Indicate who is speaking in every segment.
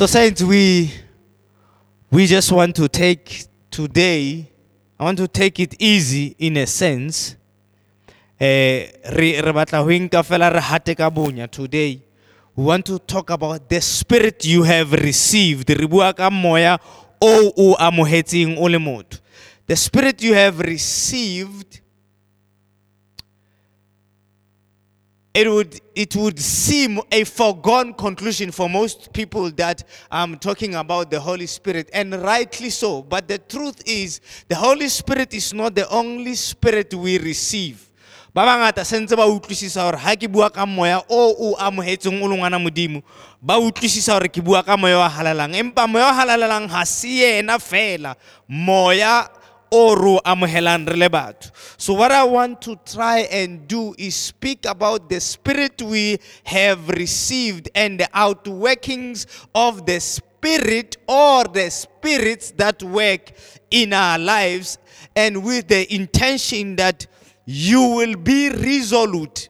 Speaker 1: So, saints, we we just want to take today. I want to take it easy in a sense. Eh, today. We want to talk about the spirit you have received. The spirit you have received it would it would seem a foregone conclusion for most people that I'm talking about the Holy Spirit, and rightly so. But the truth is, the Holy Spirit is not the only spirit we receive. ba bangata sentse ba utlwisisa gore ha ke bua ka moya o o amohetseng o le ngwana modimo ba utlwisisa gore ke bua ka moya wa halalang empa moya wa halalelang ha se yena fela moya o re o amogelang re le batho so what i want to try and do is speak about the spirit we have received and the outworkings of the spirit or the spirits that work in our lives and with the intention that you will be resolute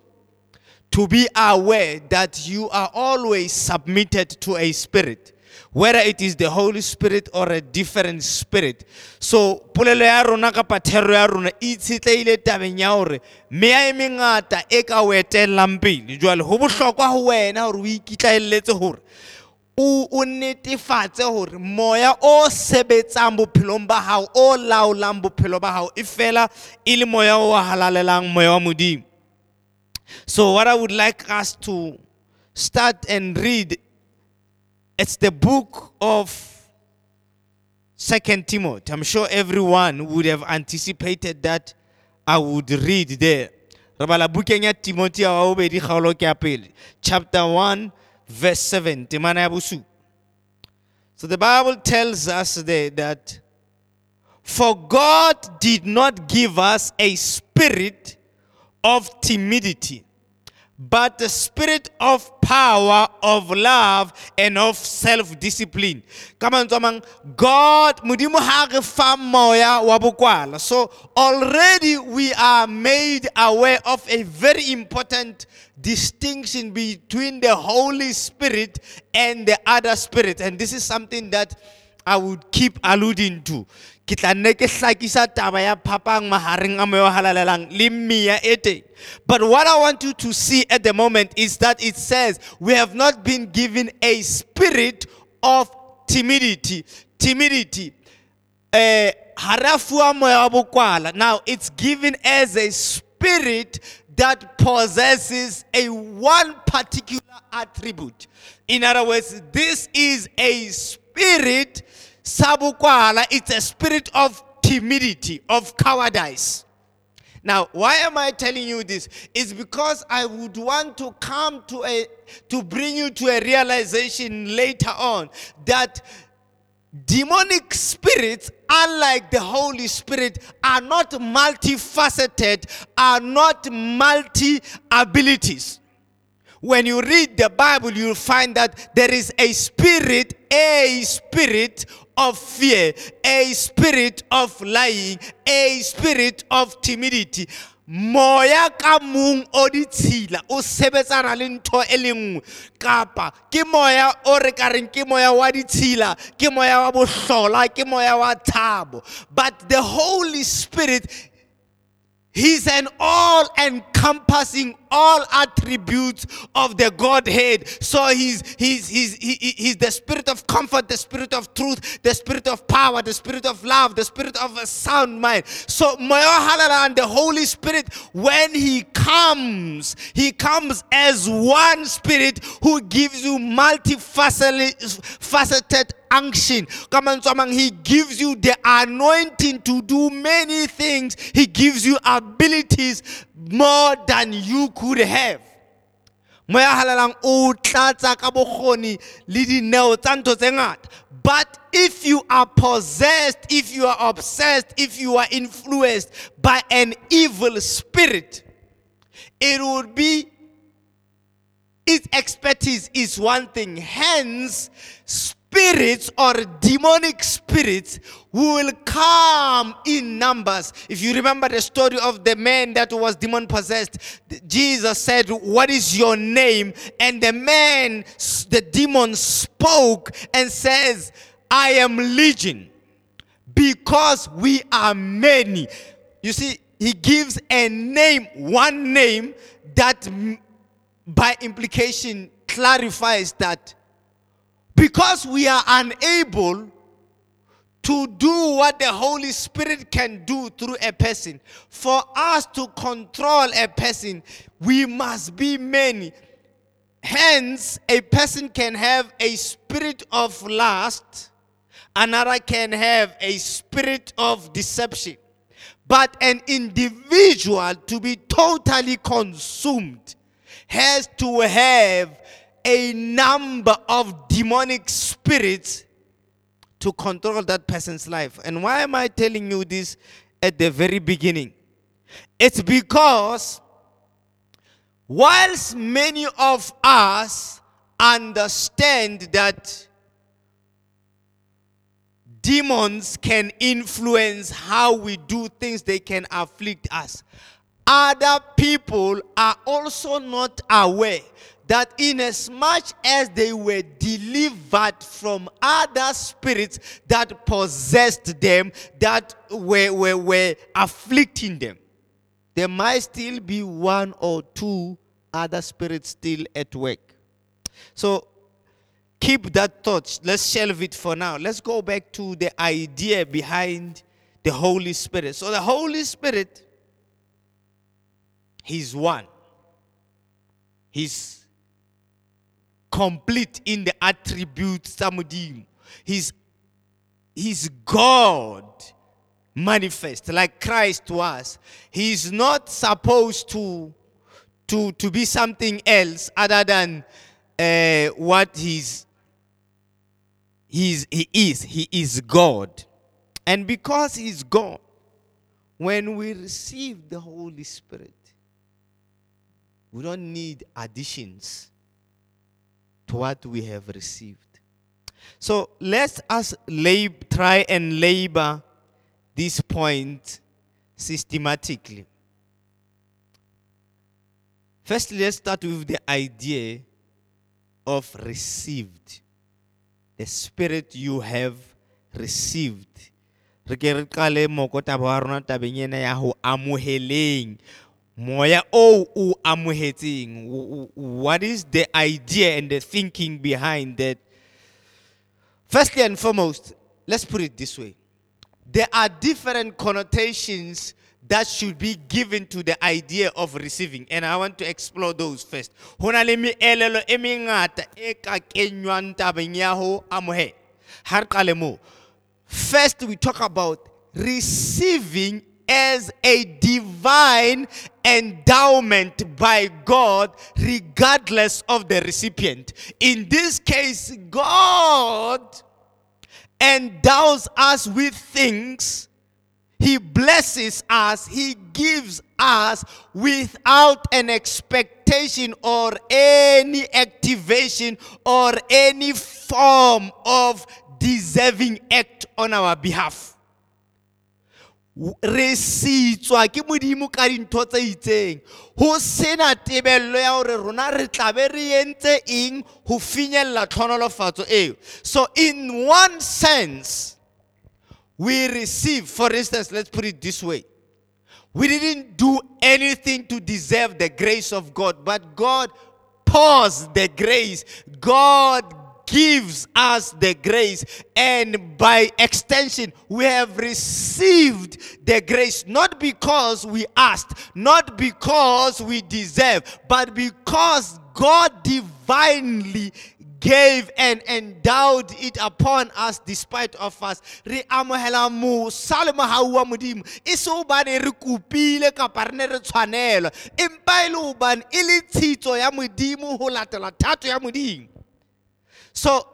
Speaker 1: to be aware that you are always submitted to a spirit whether it is the holy spirit or a different spirit. So polelo ya rona kapa thero ya rona e itshetleile tabeng ya gore meya e mengata e ka o etelelang pele. Jwale go bohlokwa go wena gore o ikitlaeletse gore o netefatse gore moya o sebetsang bophelong ba hao o laolang bophelo ba hao e fela e le moya o halalelang moya wa modimo. So what i would like us to start and read it's the book of second timothy. I'm sure everyone would have anticipated that i would read there. Re bala bukeng ya timothy wa bobedi kgaolo ke ya pele. Chapter 1 verse 7 temana ya bosupa so the bible tells us there that for god did not give us a spirit of timidity but the spirit of power, of love, and of self-discipline. Come mang, God, modimo ha moya. So already we are made aware of a very important distinction between the Holy Spirit and the other spirit. And this is something that I would keep alluding to. But what I want you to see at the moment is that it says we have not been given a spirit of timidity. Timidity. Eh. Now it's given as a spirit that possesses a one particular attribute. In other words, this is a spirit sabukwala it's a spirit of timidity of cowardice. Now why am i telling you this? It's because i would want to come to a to bring you to a realization later on that demonic spirits unlike the holy spirit are not multifaceted are not multi abilities when you read the Bible, you'll find that there is a spirit, a spirit of fear, a spirit of lying, a spirit of timidity. moya ka mong o ditshila o sebetsana le ntho e le nngwe kapa ke moya o re ka reng ke moya wa ditshila ke moya wa bohlola ke moya wa thabo but the holy spirit He's an all encompassing, all attributes of the Godhead. So he's, he's, he's, he, he's the spirit of comfort, the spirit of truth, the spirit of power, the spirit of love, the spirit of a sound mind. So Moyohalala and the Holy Spirit, when he comes, he comes as one spirit who gives you multifaceted unction. He gives you the anointing to do many things. He gives you abilities more than you could have. moya halalang o tlatsa ka bokgoni le dineo tsa ntho tse ngata but if you are possessed if you are obsessed if you are influenced by an evil spirit it would be its expertise is one thing hence spirits or demonic spirits will come in numbers. If you remember the story of the man that was demon possessed, Jesus said, What is your name? And the man, the demon spoke and says, I am Legion because we are many. You see, he gives a name, one name that by implication clarifies that because we are unable to do what the Holy Spirit can do through a person, for us to control a person, we must be many. Hence, a person can have a spirit of lust, another can have a spirit of deception. But an individual to be totally consumed has to have a number of demonic spirits to control that person's life. And why am I telling you this at the very beginning? It's because whilst many of us understand that demons can influence how we do things, they can afflict us. Other people are also not aware that inasmuch as they were delivered from other spirits that possessed them, that were, were, were afflicting them, there might still be one or two other spirits still at work. So keep that thought. Let's shelve it for now. Let's go back to the idea behind the Holy Spirit. So, the Holy Spirit, He's one, He's complete in the attributes. He's, he's God manifest, like Christ was. He's not supposed to, to, to be something else other than uh, what he's He's, he is. He is God. And because He's God, when we receive the Holy Spirit, we don't need additions what we have received. So let us lab- try and labor this point systematically. First, let's start with the idea of received the spirit you have received moya oh, o o amohetseng what is the idea and the thinking behind that firstly and foremost let's put it this way there are different connotations that should be given to the idea of receiving. And I want to explore those first. First, we talk about receiving as a divine endowment by God, regardless of the recipient. In this case, God endows us with things he blesses us, He gives us without an expectation or any activation or any form of deserving act on our behalf. Re sitswa ke modimo ka dintho tse itseng go sena tebello ya gore rona re tlabe re entse eng go finyella tlhonolofatso eo so in one sense we receive, for instance, let's put it this way. We didn't do anything to deserve the grace of God, but God pours the grace. God gives us the grace, and by extension, we have received the grace not because we asked, not because we deserve, but because God divinely gave and endowed it upon us despite of us. Re wa modimo e re re empa tshitso ya modimo latela thato ya modimo so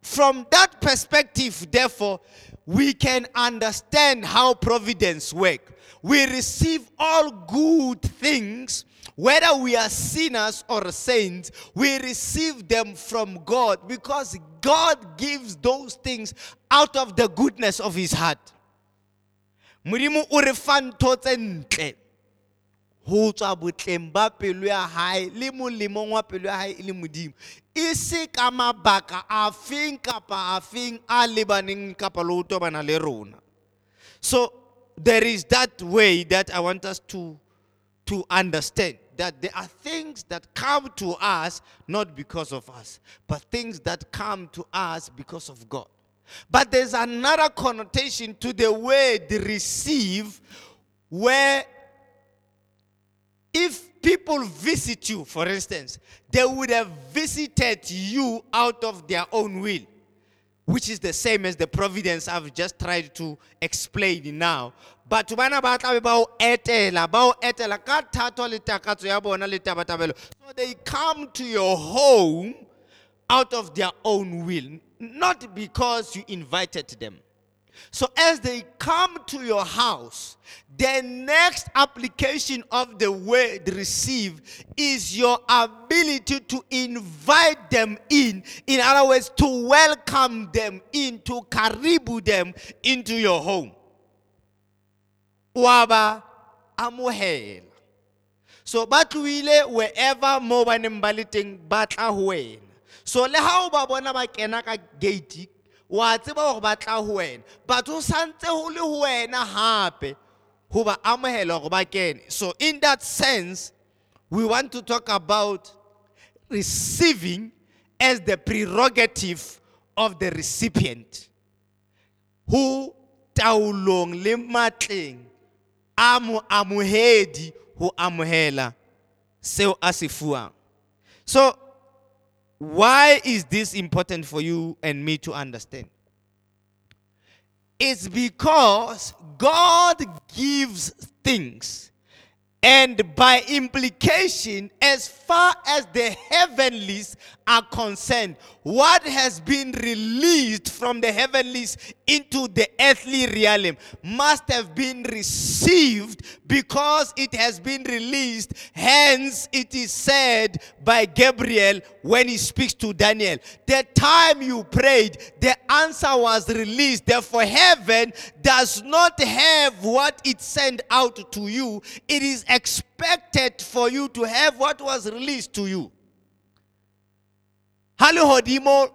Speaker 1: from that perspective therefore we can understand how providence work we receive all good things whether we are sinners or saints, we receive them from God because God gives those things out of the goodness of his heart. O re fa ntho tse ntle ho tswa botleng ba pelo ya hae le molemong wa pelo ya hae e le modimo. E se ka mabaka kapa a lebaneng kapa le ho tobana le rona. So there is that way that i want us to to understand that there are things that come to us not because of us but things that come to us because of god. But there's another connotation to the word receive where if people visit you, for instance, they would have visited you out of their own will, which is the same as the providence I've just tried to explain now. But bana ba be ba o etela ba o etela ka thato le takatso ya bona le. So they come to your home out of their own will, not because you invited them. So as they come to your house, the next application of the word receive is your ability to invite them in. In other words, to welcome them in, to karibu them into your home. Waba amohela. So ba tlohile wherever mo ba neng ba. So le ha o ba bona ba wa tseba hore ba tla ho wena. Batho santse ho le ho wena hape ho ba amohela hore ba kene. So in that sense we want to talk about receiving as the prerogative of the recipient. Ho taolong le matleng a mo amohedi ho amohela seo a se fuang. So why is this important for you and me to understand? It's because God gives things. And by implication, as far as the heavenlies are concerned, what has been released from the heavenlies into the earthly realm must have been received because it has been released. Hence, it is said by Gabriel when he speaks to Daniel, The time you prayed, the answer was released. Therefore, heaven does not have what it sent out to you, it is expected for you to have what was released to you. ha lehodimo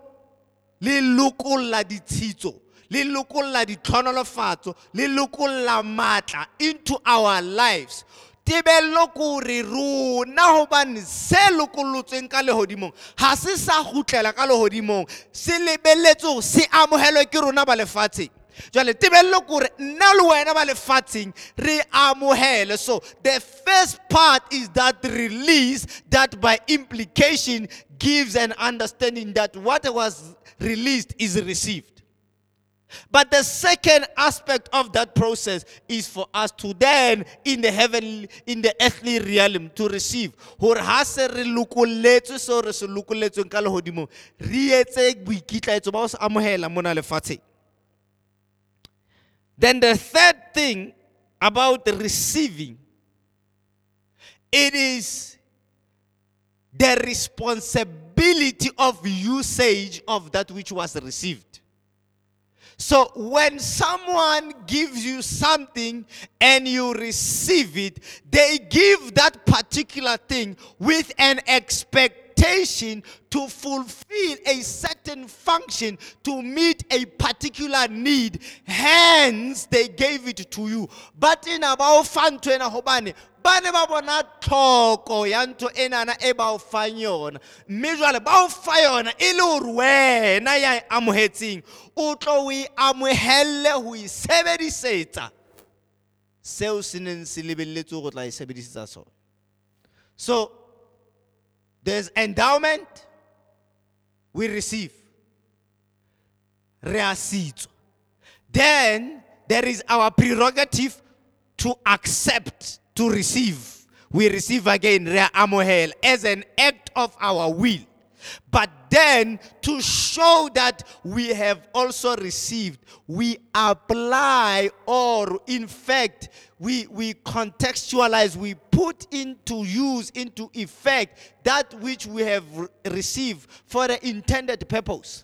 Speaker 1: le lokolla ditshitso le lokolla ditlhonolofatso le lokolla matla into our lives tebello ke hore rona hobane se lokollotsweng ka lehodimong ha se sa kgutlela ka lehodimong. Se lebelletse hore se amohelwe ke rona ba lefatsheng. Jwale tebello ke hore nna le wena ba lefatsheng re so the first part is that release that by implication gives an understanding that what was released is received but the second aspect of that process is for us to then in the heavenly in the earthly realm to receive ha se re lokolletswe seo re se lokolletsweng ka lehodimong re etse boikitlaetso ba ho se amohela mona lefatsheng then the third thing about receiving, it is the responsibility of usage of that which was received. So when someone gives you something and you receive it, they give that particular thing with an expectation to fulfill a certain function to meet a particular need. Hence, they gave it to you. But in about fun to hobane ba bona tlhoko ya ntho enana e ba o fang yona. Mme jwale ba o fa yona e le hore wena ya amohetseng o tlo o e amohelle ho e sebedisetsa. Seo se neng se lebelletse hore o tla e sebedisetsa sona. So there's endowment we receive. Re a then there is our prerogative to accept to receive we receive again re a amohela as an act of our will But then, to show that we have also received, we apply, or in fact, we, we contextualize, we put into use, into effect, that which we have re- received for the intended purpose.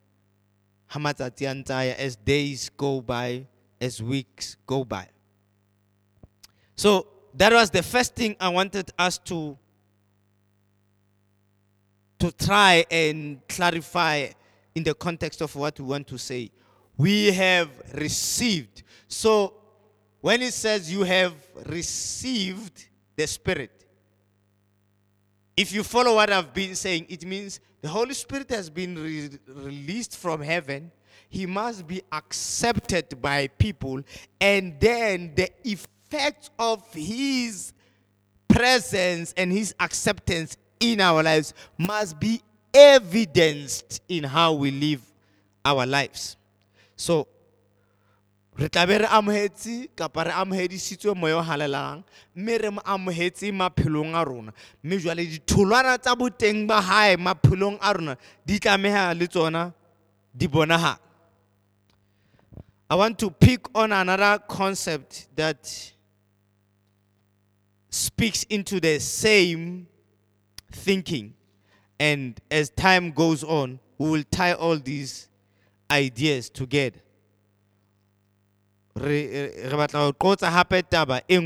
Speaker 1: ha as days go by, as weeks go by. So that was the first thing I wanted us to to try and clarify in the context of what we want to say. We have received. So when it says you have received the Spirit, if you follow what I've been saying, it means the Holy Spirit has been re- released from heaven. He must be accepted by people, and then the effect of His presence and His acceptance in our lives must be evidenced in how we live our lives. So, re tla be re kapa re mme re mo maphelong a rona. Mme jwale ditholwana tsa boteng ba maphelong a rona di tlameha le tsona di i want to pick on another concept that speaks into the same thinking. And as time goes on we will tie all these ideas together re re batla qotsa hape taba e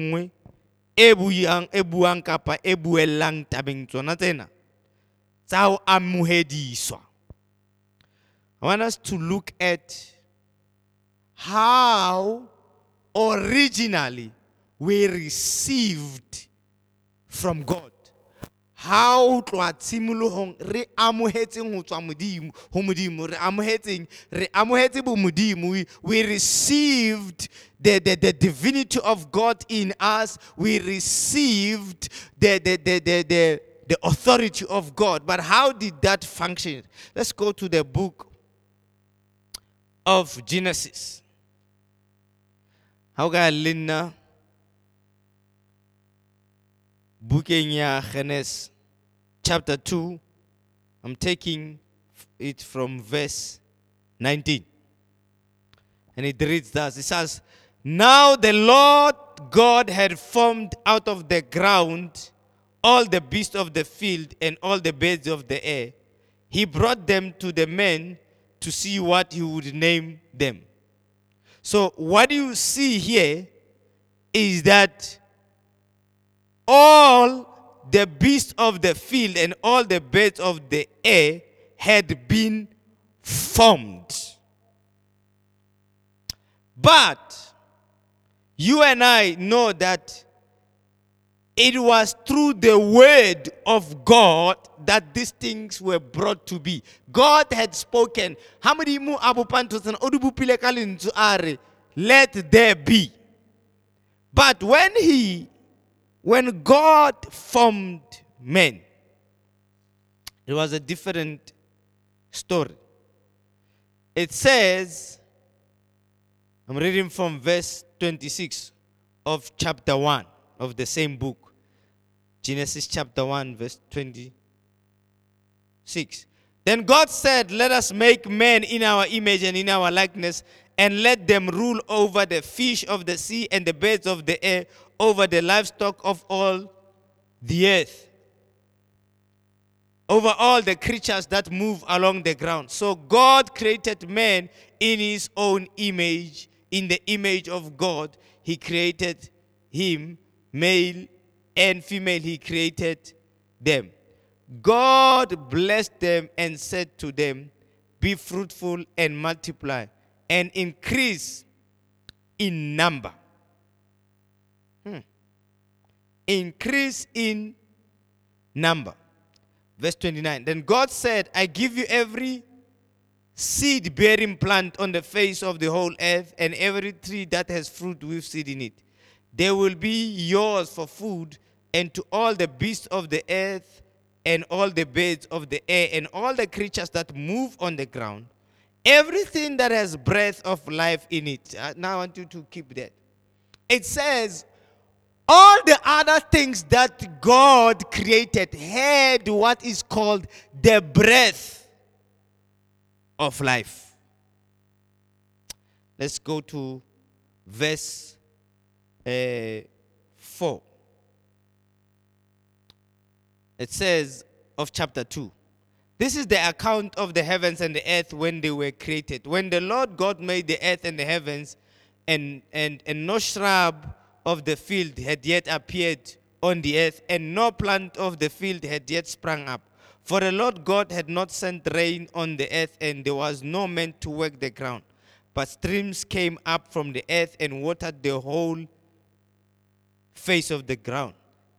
Speaker 1: e buang kapa e buellang tabeng tsona tsena tsa i want us to look at how originally we received from god how ho tloha tshimolohong re amohetseng ho tswa modimo ho modimo re amohetseng re amohetse bo modimo. We, received the, the, the divinity of god in us. We received the, the, the, the, the, the authority of god. But how did that function? Let's go to the book of genesis. How ka lenna bukeng ya Genesis chapter 2 I'm taking it from verse 19 and it reads thus it says now the Lord God had formed out of the ground all the beasts of the field and all the birds of the air. He brought them to the men to see what he would name them. So what you see here is that all the beasts of the field and all the birds of the air had been formed. But you and I know that it was through the word of God that these things were brought to be. God had spoken. Let there be. But when he when God formed men, it was a different story. It says, I'm reading from verse 26 of chapter 1 of the same book, Genesis chapter 1, verse 26. Then God said, Let us make man in our image and in our likeness, and let them rule over the fish of the sea and the birds of the air, over the livestock of all the earth, over all the creatures that move along the ground. So God created man in his own image. In the image of God, he created him, male and female, he created them. God blessed them and said to them, Be fruitful and multiply and increase in number. Hmm. Increase in number. Verse 29. Then God said, I give you every seed bearing plant on the face of the whole earth, and every tree that has fruit with seed in it. They will be yours for food, and to all the beasts of the earth, and all the birds of the air, and all the creatures that move on the ground, everything that has breath of life in it. Uh, now I want you to keep that. It says, all the other things that God created had what is called the breath of life. Let's go to verse uh, 4. It says of chapter 2. This is the account of the heavens and the earth when they were created. When the Lord God made the earth and the heavens, and, and, and no shrub of the field had yet appeared on the earth, and no plant of the field had yet sprung up. For the Lord God had not sent rain on the earth, and there was no man to work the ground. But streams came up from the earth and watered the whole face of the ground.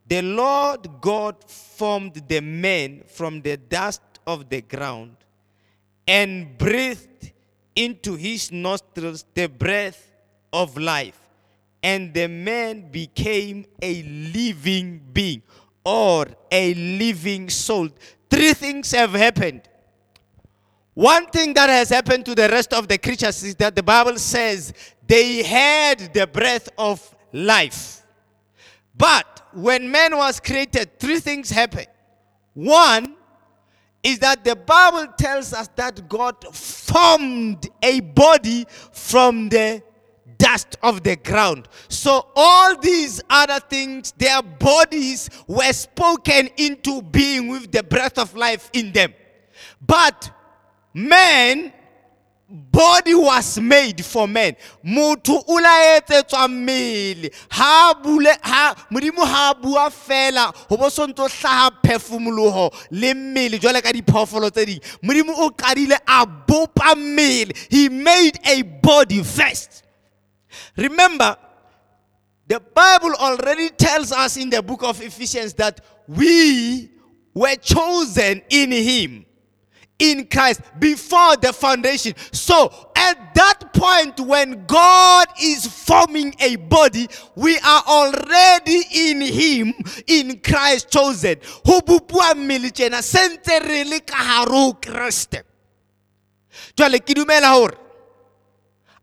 Speaker 1: The Lord God formed the man from the dust of the ground and breathed into his nostrils the breath of life, and the man became a living being or a living soul. Three things have happened. One thing that has happened to the rest of the creatures is that the Bible says they had the breath of life. But when man was created, three things happened. One is that the Bible tells us that God formed a body from the dust of the ground. So all these other things, their bodies were spoken into being with the breath of life in them. But man body was made for men motho o laetsetswa mmele. Ha bule ha modimo ha bua fela ho bo sonto hlaha phefumoloho le mmele jwale ka diphoofolo tse ding. Modimo o qadile a bopa he made a body first remember the bible already tells us in the book of ephesians that we were chosen in him in Christ before the foundation. So, at that point, when God is forming a body, we are already in Him, in Christ chosen. Hore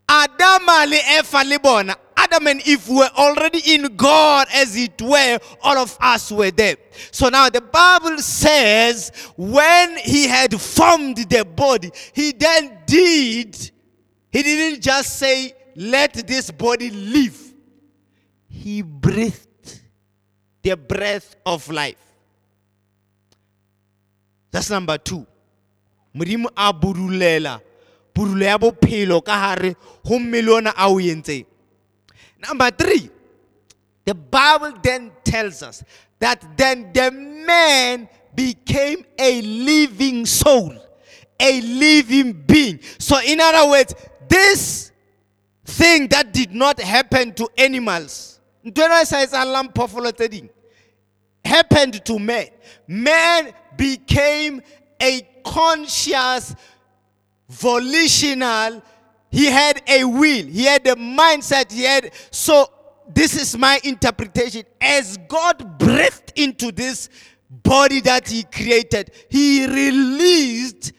Speaker 1: Adama le bona Adam and Eve were already in God, as it were, all of us were there. So now the Bible says, when he had formed the body, he then did, he didn't just say, let this body live. He breathed the breath of life. That's number two. Burulo ya bophelo ka mmele a o entseng Number three, the Bible then tells us that then the man became a living soul, a living being. So, in other words, this thing that did not happen to animals, happened to man. Man became a conscious, volitional, he had a will, he had a mindset, he had. So, this is my interpretation. As God breathed into this body that he created, he released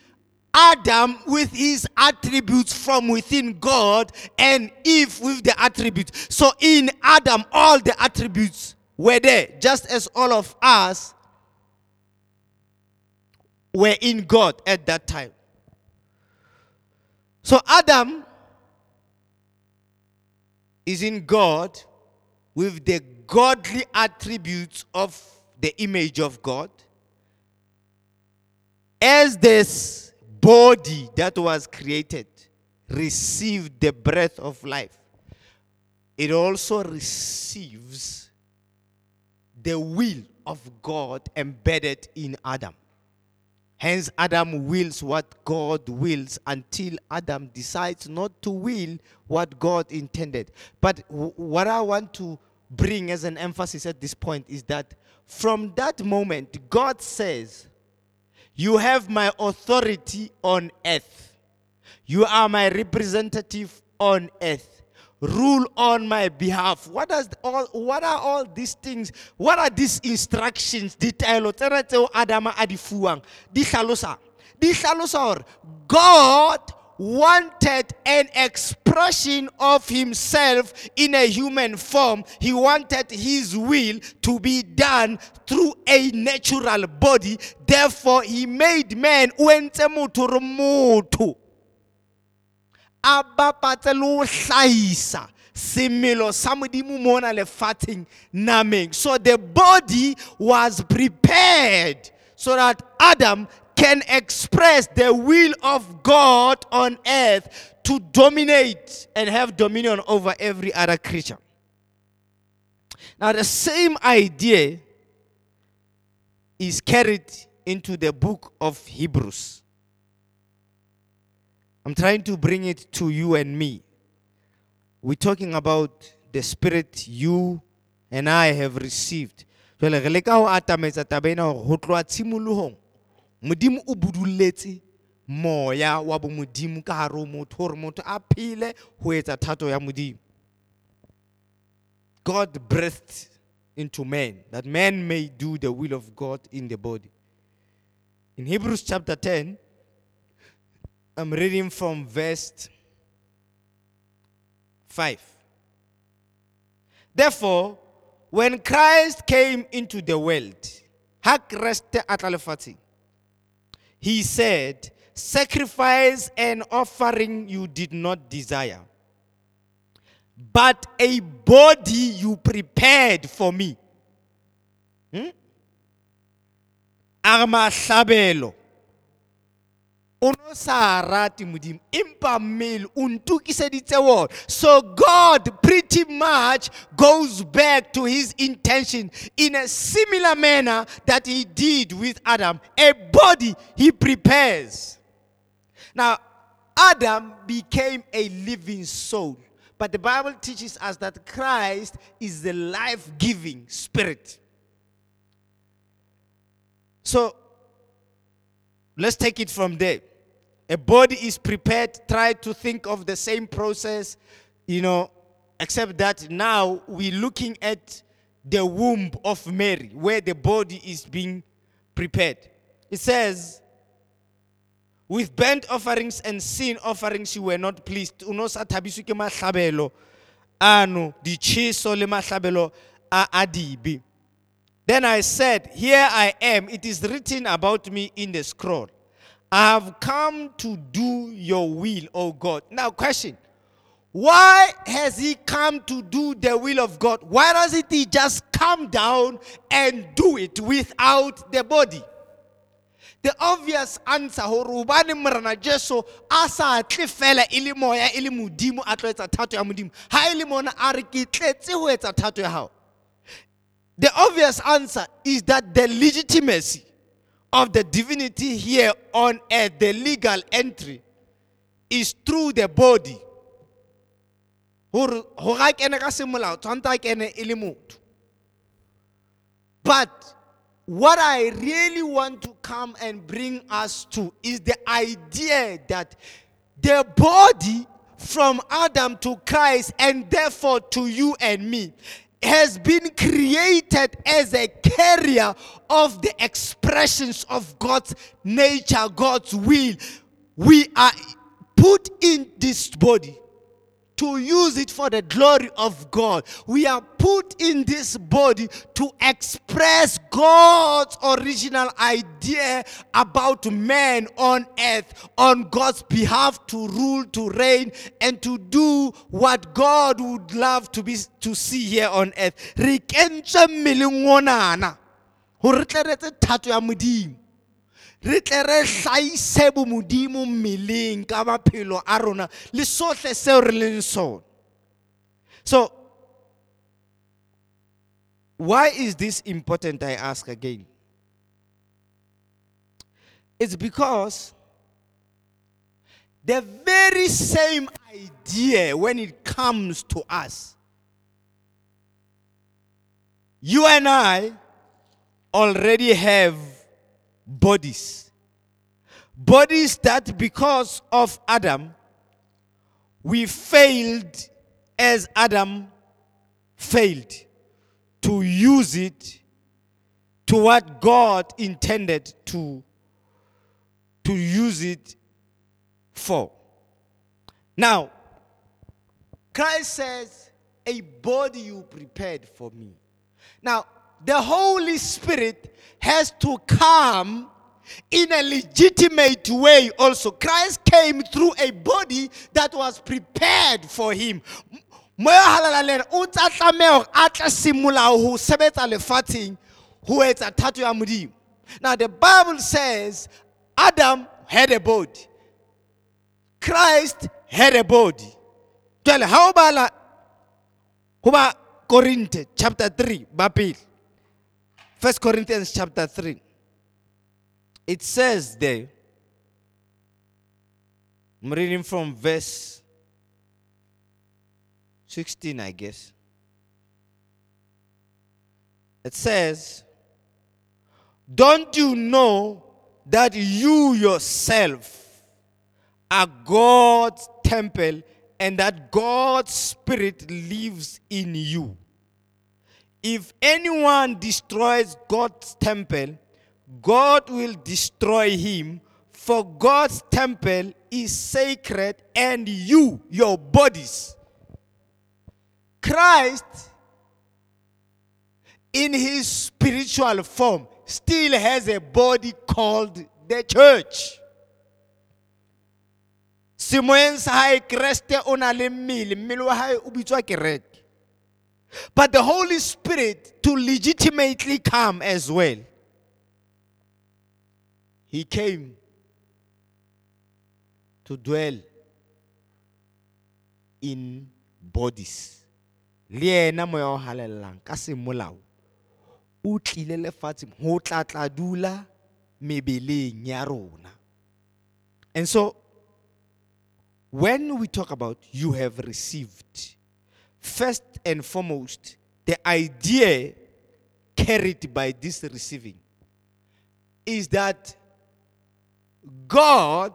Speaker 1: Adam with his attributes from within God and Eve with the attributes. So in Adam, all the attributes were there, just as all of us were in God at that time. So Adam is in God with the godly attributes of the image of God. As this body that was created received the breath of life, it also receives the will of God embedded in Adam. Hence, Adam wills what God wills until Adam decides not to will what God intended. But w- what I want to bring as an emphasis at this point is that from that moment, God says, You have my authority on earth. You are my representative on earth. Rule on my behalf. What does all what are all these things? What are these instructions? Ditaelo tsena a God wanted an expression of himself in a human form. He wanted his will to be done through a natural body. Therefore, he made man. A bapatse hlahisa semelo sa modimo nameng. So the body was prepared so that Adam can express the will of God on earth to dominate and have dominion over every other creature. Now, the same idea is carried into the book of Hebrews. I'm trying to bring it to you and me. We're talking about the spirit you and I have received. Jwale re leka ho atametsa taba ena hore ho tloha tshimolohong modimo o moya wa ka hare ho motho hore motho a phele ho etsa thato ya modimo god breathed into man that man may do the will of god in the body in hebrews chapter 10 i'm reading from verse 5 therefore when christ came into the world ha kreste a tla he said, Sacrifice and offering you did not desire, but a body you prepared for me. Hmm? O no sa rate modimo empa so god pretty much goes back to his intention in a similar manner that he did with adam. A body he prepares. Now adam became a living soul but the bible teaches us that christ is the life-giving spirit. So Let's take it from there. A body is prepared. Try to think of the same process, you know, except that now we're looking at the womb of Mary, where the body is being prepared. It says, with burnt offerings and sin offerings you were not pleased. Sa thabiswe ke mahlabelo ano le mahlabelo a adibi. Then I said, Here I am. It is written about me in the scroll. I have come to do your will, O God. Now, question Why has he come to do the will of God? Why doesn't he just come down and do it without the body? The obvious answer hore hobane morena jesu a sa tle fela le moya e le modimo a tlo etsa thato ya ha the obvious answer is that the legitimacy of the divinity here on earth, the legal entry, is through the body. But what I really want to come and bring us to is the idea that the body from Adam to Christ and therefore to you and me has been created as a carrier of the expressions of God's nature, God's will. We are put in this body to use it for the glory of God. We are put in this body to express God's original idea about man on earth, on God's behalf to rule, to reign, and to do what God would love to be to see here on earth. Thato ya modimo re tle re hlaise bomodimo mmeleng ka maphelo a rona. Le sohle seo re leng sona. So why is this important i ask again? It's because the very same idea when it comes to us. You and i already have bodies. Bodies that because of Adam, we failed as Adam failed to use it to what God intended to, to use it for. Now, Christ says, A body you prepared for me. Now, the Holy Spirit has to come in a legitimate way also. Christ came through a body that was prepared for him. moya o tsa a tla ho sebetsa lefatsheng ho etsa thato ya modimo now the bible says adam had a body christ had a body jwale o bala ho ba chapter 3 ba pele first corinthians chapter 3 it says there i'm reading from verse 16, I guess. It says, Don't you know that you yourself are God's temple and that God's Spirit lives in you? If anyone destroys God's temple, God will destroy him, for God's temple is sacred and you, your bodies, Christ, in his spiritual form, still has a body called the church. semoyeng sa hae kreste o na le mmele but the holy spirit to legitimately come as well. He came to dwell in bodies. Le yena moya o halellang ka semolao o tlile lefatsheng tla dula mebeleng ya rona. And so when we talk about you have received first and foremost the idea carried by this receiving is that God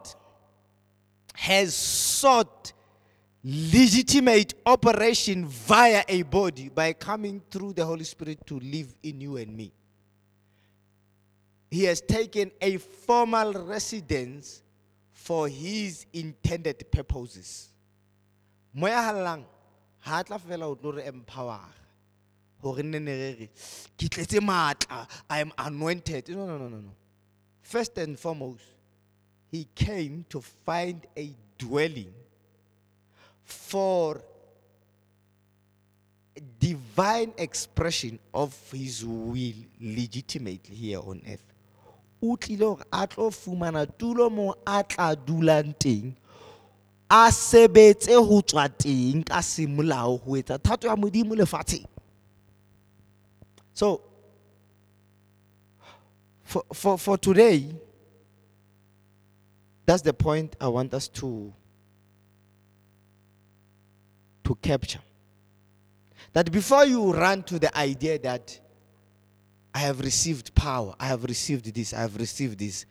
Speaker 1: has sought legitimate operation via a body by coming through the Holy Spirit to live in you and me. He has taken a formal residence for his intended purposes. Halang ha tla fela o tlo re empower hore nne ne re re ke tletse matla I am anointed. No no no no no. First and foremost, he came to find a dwelling for divine expression of his will legitimately here on earth o tlile hore a tlo fumana tulo mo a tla dulang teng a sebetse ho tswa teng ka semolao ho etsa thato ya modimo lefatsheng so for, for, for today that's the point i want us to to capture. That before you run to the idea that I have received power, I have received this, I have received this,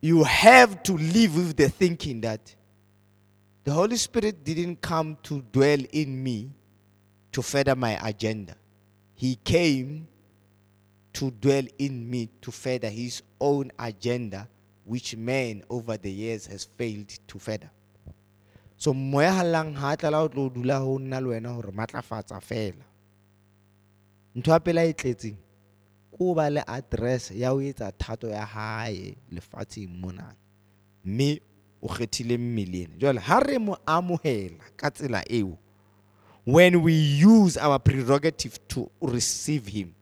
Speaker 1: you have to live with the thinking that the Holy Spirit didn't come to dwell in me to further my agenda. He came to dwell in me to further his own agenda, which man over the years has failed to further. so moya hallang ha tlala o dula ho nna le wena hore matlafatsa fela ntho ya pela e tletseng ko ba le address ya ho etsa thato ya hae lefatsheng mona mme o kgethile re mo ka tsela eo when we use our prerogative to receive him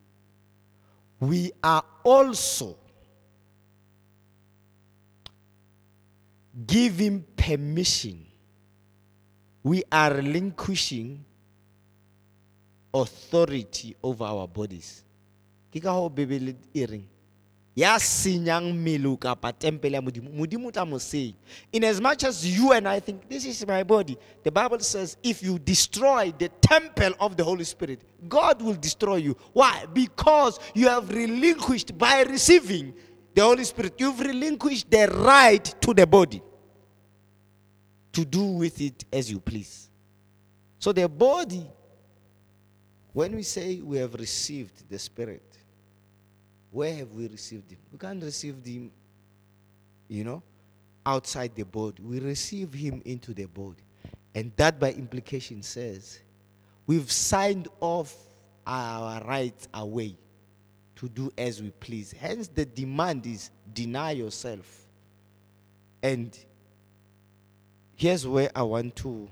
Speaker 1: we are also giving permission. We are relinquishing authority over our bodies. Ke ka ho bebele e reng ya senyang mmele kapa tempele ya modimo. Modimo tla mo in as much as you and i think this is my body the bible says if you destroy the temple of the holy spirit god will destroy you. Why? Because you have relinquished by receiving the Holy Spirit, you've relinquished the right to the body to do with it as you please. So the body, when we say we have received the Spirit, where have we received Him? We can't receive Him, you know, outside the body. We receive Him into the body. And that by implication says we've signed off our rights away to do as we please. Hence, the demand is deny yourself. And here's where I want to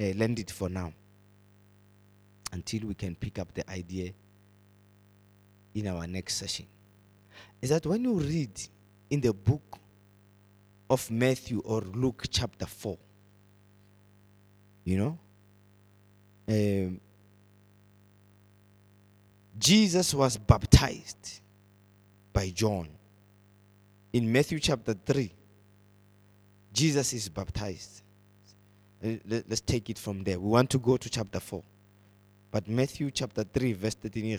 Speaker 1: uh, it for now until we can pick up the idea in our next session. Is that when you read in the book of Matthew or Luke, chapter 4, you know, um, Jesus was baptized by John. In Matthew chapter 3, Jesus is baptized. Let's take it from there. We want to go to chapter 4. But Matthew chapter 3, verse 13.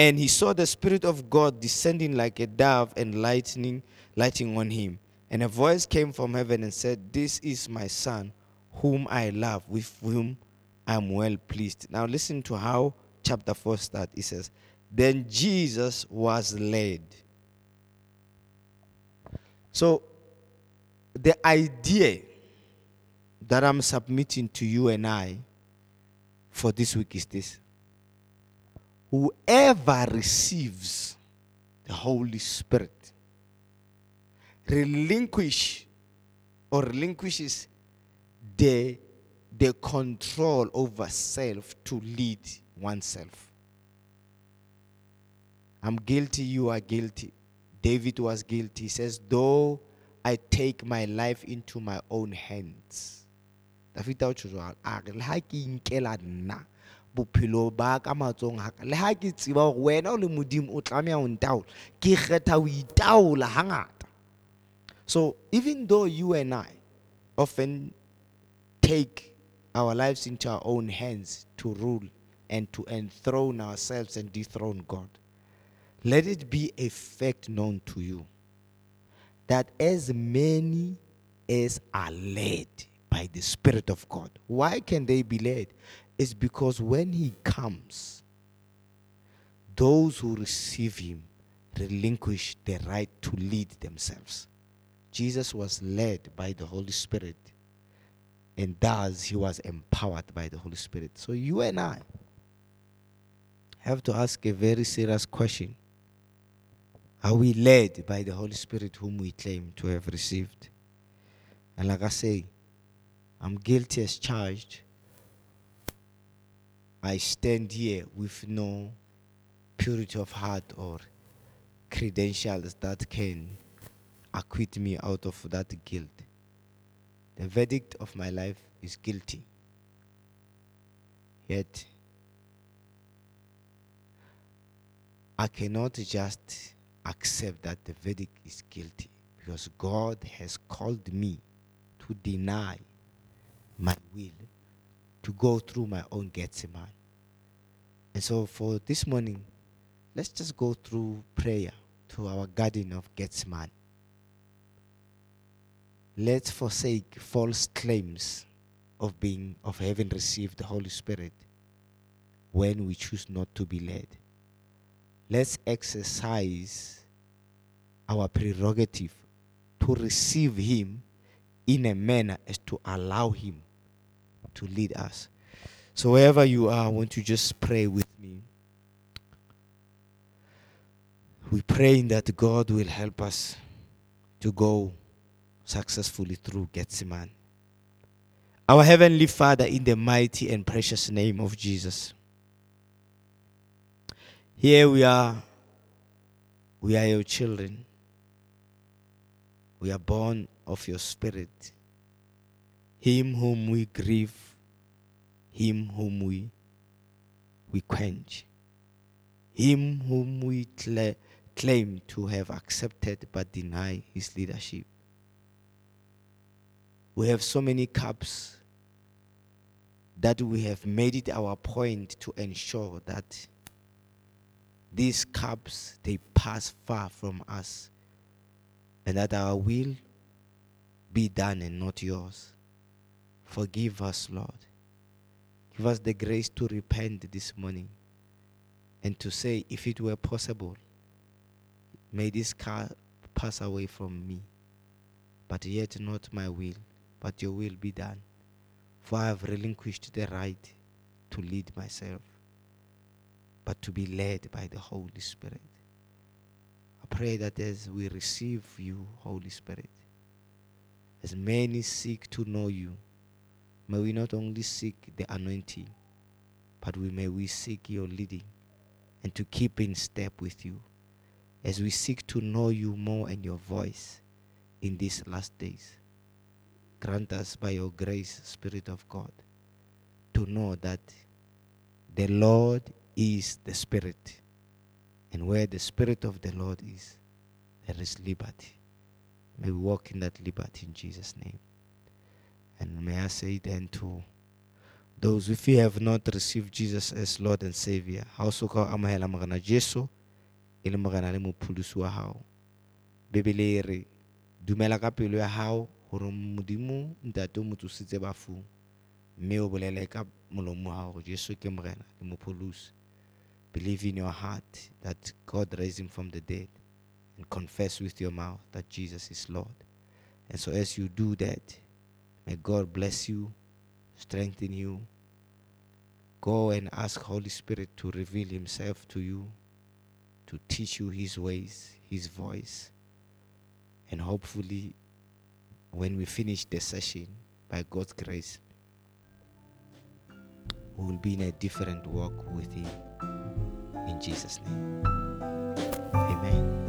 Speaker 1: And he saw the Spirit of God descending like a dove and lightning, lighting on him. And a voice came from heaven and said, This is my son, whom I love, with whom I am well pleased. Now listen to how chapter 4 starts. It says, Then Jesus was led. So the idea that I'm submitting to you and I for this week is this. Whoever receives the Holy Spirit relinquish or relinquishes the, the control over self to lead oneself. I'm guilty, you are guilty. David was guilty. He says, Though I take my life into my own hands. David bophelo ba ka matsong ha ka. Le ha ke tseba gore wena o le modimo o tlameha ho ntaola. Ke kgetha ho itaola hangata. So even though you and I often take our lives into our own hands to rule and to enthrone ourselves and dethrone God, let it be a fact known to you that as many as are led by the Spirit of God, why can they be led? It's because when He comes, those who receive Him relinquish the right to lead themselves. Jesus was led by the Holy Spirit, and thus he was empowered by the Holy Spirit. So you and I have to ask a very serious question Are we led by the Holy Spirit, whom we claim to have received? And like I say, I'm guilty as charged. I stand here with no purity of heart or credentials that can acquit me out of that guilt. The verdict of my life is guilty. Yet, I cannot just accept that the verdict is guilty because God has called me to deny my will, to go through my own Gethsemane. And so, for this morning, let's just go through prayer to our garden of Gethsemane. Let's forsake false claims of being of having received the Holy Spirit when we choose not to be led. Let's exercise our prerogative to receive Him in a manner as to allow Him to lead us. So, wherever you are, I want you to just pray with me. We pray that God will help us to go successfully through Gethsemane. Our Heavenly Father, in the mighty and precious name of Jesus, here we are We are your children. We are born of your spirit. Him whom we grieve, him whom we, we quench, him whom we cla- claim to have accepted but deny his leadership. We have so many cups that we have made it our point to ensure that these cups they pass far from us and that our will be done and not yours forgive us lord give us the grace to repent this morning and to say if it were possible may this car pass away from me but yet not my will but your will be done for i have relinquished the right to lead myself but to be led by the Holy Spirit. I pray that as we receive you, Holy Spirit, as many seek to know you, may we not only seek the anointing, but we may we seek your leading and to keep in step with you as we seek to know you more and your voice in these last days. Grant us by your grace, Spirit of God, to know that the Lord is the Spirit. And where the Spirit of the Lord is, there is liberty. May we walk in that liberty in Jesus' name. And may I say then to those if you have not received Jesus as Lord and Savior, ha o soka o amogela morena Jesu e le morena le mopholosi wa hao. Bebele e re dumela ka pelo ya hao gore modimo ntate o mo tsositse ka Jesu believe in your heart that God raised him from the dead and confess with your mouth that Jesus is Lord. And so, as you do that, May God bless you, strengthen you. Go and ask Holy Spirit to reveal himself to you, to teach you his ways, his voice. And hopefully when we finish the session by God's grace, we will be in a different walk with Him. In Jesus' name. Amen.